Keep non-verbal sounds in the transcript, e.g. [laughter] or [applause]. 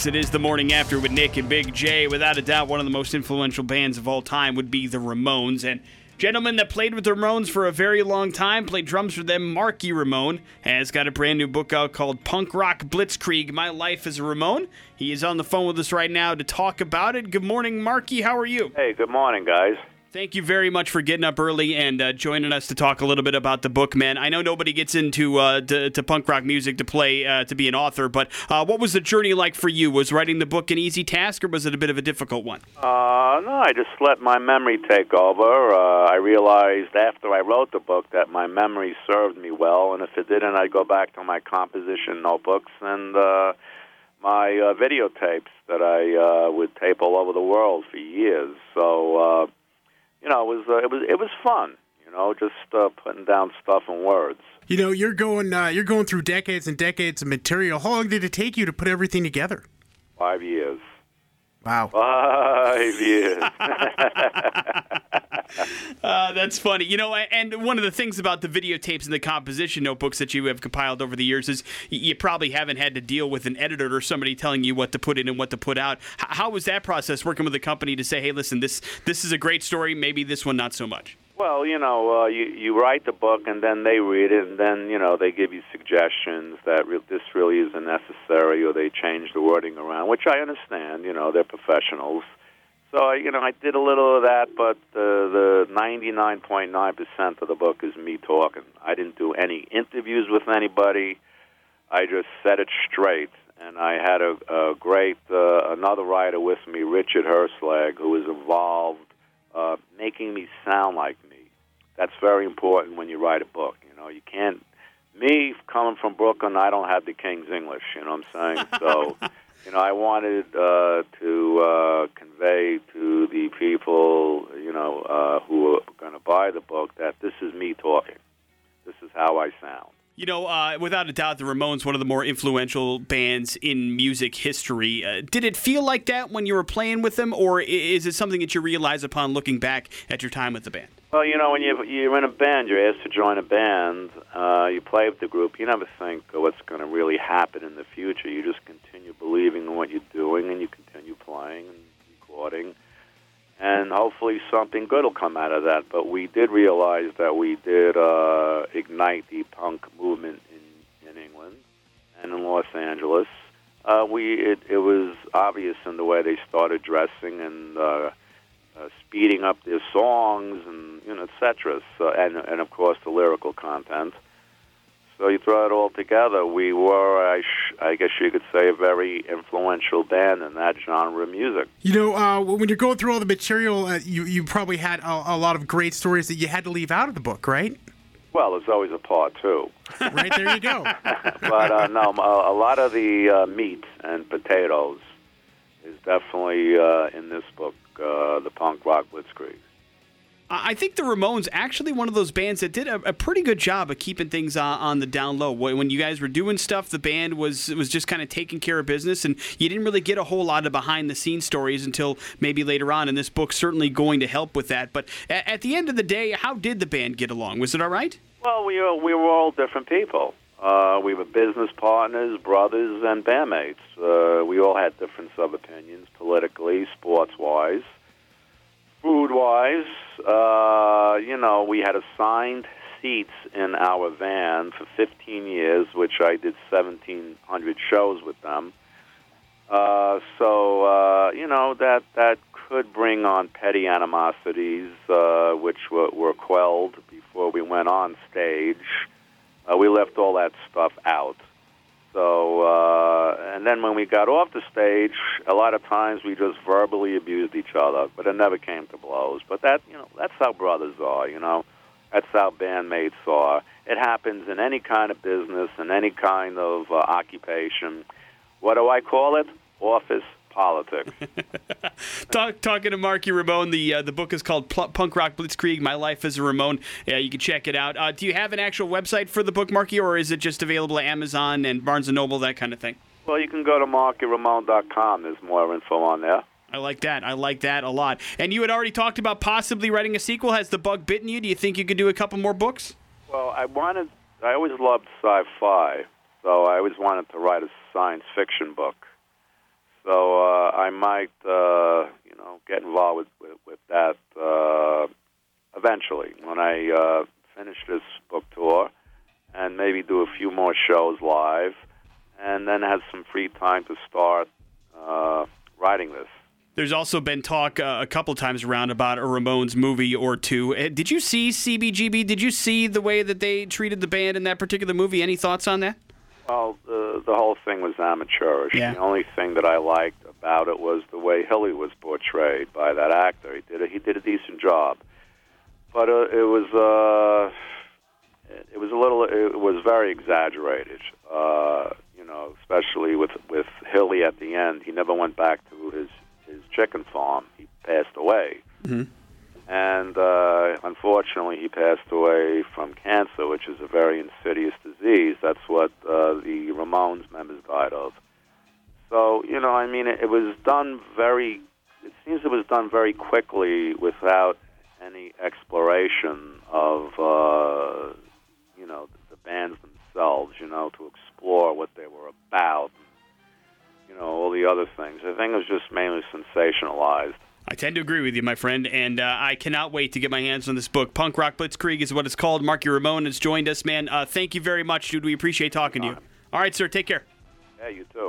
6. It is the morning after with Nick and Big J. Without a doubt, one of the most influential bands of all time would be the Ramones. And gentleman that played with the Ramones for a very long time, played drums for them, Marky Ramone, has got a brand new book out called Punk Rock Blitzkrieg My Life as a Ramone. He is on the phone with us right now to talk about it. Good morning, Marky. How are you? Hey, good morning, guys. Thank you very much for getting up early and uh, joining us to talk a little bit about the book, man. I know nobody gets into uh, to, to, punk rock music to play uh, to be an author, but uh, what was the journey like for you? Was writing the book an easy task, or was it a bit of a difficult one? Uh, no, I just let my memory take over. Uh, I realized after I wrote the book that my memory served me well, and if it didn't, I'd go back to my composition notebooks and my videotapes that I would tape all over the world for years. So you know, it was uh, it was it was fun. You know, just uh, putting down stuff in words. You know, you're going uh, you're going through decades and decades of material. How long did it take you to put everything together? Five years. Wow. Five [laughs] years. [laughs] uh, that's funny. You know, and one of the things about the videotapes and the composition notebooks that you have compiled over the years is you probably haven't had to deal with an editor or somebody telling you what to put in and what to put out. How was that process working with the company to say, hey, listen, this this is a great story, maybe this one not so much? Well, you know, uh, you you write the book and then they read it and then you know they give you suggestions that re- this really isn't necessary or they change the wording around, which I understand. You know, they're professionals. So you know, I did a little of that, but uh, the 99.9 percent of the book is me talking. I didn't do any interviews with anybody. I just said it straight, and I had a, a great uh, another writer with me, Richard Herschlag, who was involved making me sound like me that's very important when you write a book. You know, you can't. Me coming from Brooklyn, I don't have the King's English. You know what I'm saying? [laughs] So, you know, I wanted uh, to You know, uh, without a doubt, the Ramones, one of the more influential bands in music history. Uh, did it feel like that when you were playing with them, or is it something that you realize upon looking back at your time with the band? Well, you know, when you you're in a band, you're asked to join a band. Uh, you play with the group. You never think of what's going to really happen in the future. You just continue believing in what you're doing, and you continue playing and recording and hopefully something good will come out of that. But we did realize that we did uh, ignite the punk movement in, in England and in Los Angeles. Uh, we it, it was obvious in the way they started dressing and uh, uh, speeding up their songs and you know etc. So, and and of course the lyrical content. So you throw it all together, we were, I, sh- I guess you could say, a very influential band in that genre of music. You know, uh, when you're going through all the material, uh, you you probably had a, a, lot of great stories that you had to leave out of the book, right? Well, there's always a part two. right there, you go. [laughs] but uh, no, a, a, lot of the uh, meat and potatoes is definitely uh, in this book, uh, the punk rock blitzkrieg. I think the Ramones actually one of those bands that did a, a pretty good job of keeping things on, on, the down low. When you guys were doing stuff, the band was was just kind of taking care of business, and you didn't really get a whole lot of behind the scenes stories until maybe later on. And this book's certainly going to help with that. But at, at the end of the day, how did the band get along? Was it all right? Well, we were, we were all different people. Uh, we were business partners, brothers, and bandmates. Uh, we all had different sub opinions politically, sports wise, food wise uh, you know, we had assigned seats in our van for 15 years, which I did 1,700 shows with them. Uh, so uh, you know that that could bring on petty animosities, uh, which were, were quelled before we went on stage. Uh, we left all that stuff out. So, uh, and then when we got off the stage, a lot of times we just verbally abused each other, but it never came to blows. But that, you know, that's how brothers are, you know. That's how bandmates are. It happens in any kind of business, in any kind of uh, occupation. What do I call it? Office politics. [laughs] Talk, talking to Marky Ramone, the uh, the book is called Punk Rock Blitzkrieg: My Life as a Ramone. Yeah, you can check it out. Uh, do you have an actual website for the book, Marky, or is it just available at Amazon and Barnes and Noble, that kind of thing? Well, you can go to markyramone.com. There's more info on there. I like that. I like that a lot. And you had already talked about possibly writing a sequel. Has the bug bitten you? Do you think you could do a couple more books? Well, I wanted. I always loved sci-fi, so I always wanted to write a science fiction book. I might, uh, you know, get involved with with, with that uh, eventually when I uh, finish this book tour, and maybe do a few more shows live, and then have some free time to start uh, writing this. There's also been talk uh, a couple times around about a Ramones movie or two. Uh, Did you see CBGB? Did you see the way that they treated the band in that particular movie? Any thoughts on that? Well, the the whole thing was amateurish. Yeah. The only thing that I liked about it was the way Hilly was portrayed by that actor. He did a, he did a decent job, but uh, it was uh, it was a little it was very exaggerated. Uh, you know, especially with with Hilly at the end. He never went back to his his chicken farm. He passed away. And uh, unfortunately, he passed away from cancer, which is a very insidious disease. That's what uh, the Ramones members died of. So, you know, I mean, it, it was done very, it seems it was done very quickly without any exploration of, uh, you know, the, the bands themselves, you know, to explore what they were about, you know, all the other things. I think it was just mainly sensationalized. I tend to agree with you, my friend, and uh, I cannot wait to get my hands on this book. Punk Rock Blitzkrieg is what it's called. Marky Ramone has joined us, man. Uh, thank you very much, dude. We appreciate talking to you. All right, sir. Take care. Yeah, you too.